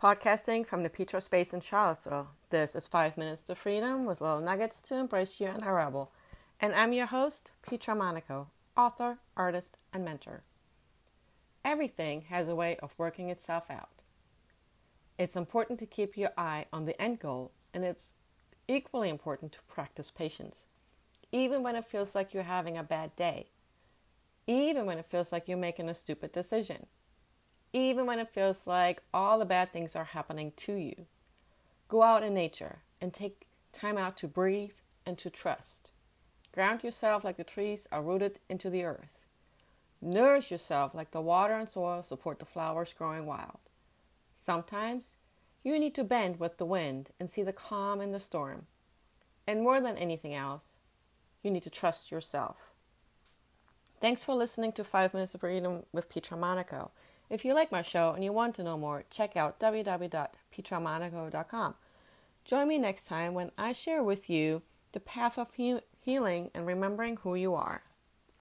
Podcasting from the Petra Space in Charlottesville. This is Five Minutes to Freedom with little nuggets to embrace you and our rebel. And I'm your host, Petra Monaco, author, artist, and mentor. Everything has a way of working itself out. It's important to keep your eye on the end goal, and it's equally important to practice patience, even when it feels like you're having a bad day, even when it feels like you're making a stupid decision even when it feels like all the bad things are happening to you. Go out in nature and take time out to breathe and to trust. Ground yourself like the trees are rooted into the earth. Nourish yourself like the water and soil support the flowers growing wild. Sometimes you need to bend with the wind and see the calm in the storm. And more than anything else, you need to trust yourself. Thanks for listening to 5 Minutes of Freedom with Petra Monaco. If you like my show and you want to know more, check out www.petramonaco.com. Join me next time when I share with you the path of he- healing and remembering who you are.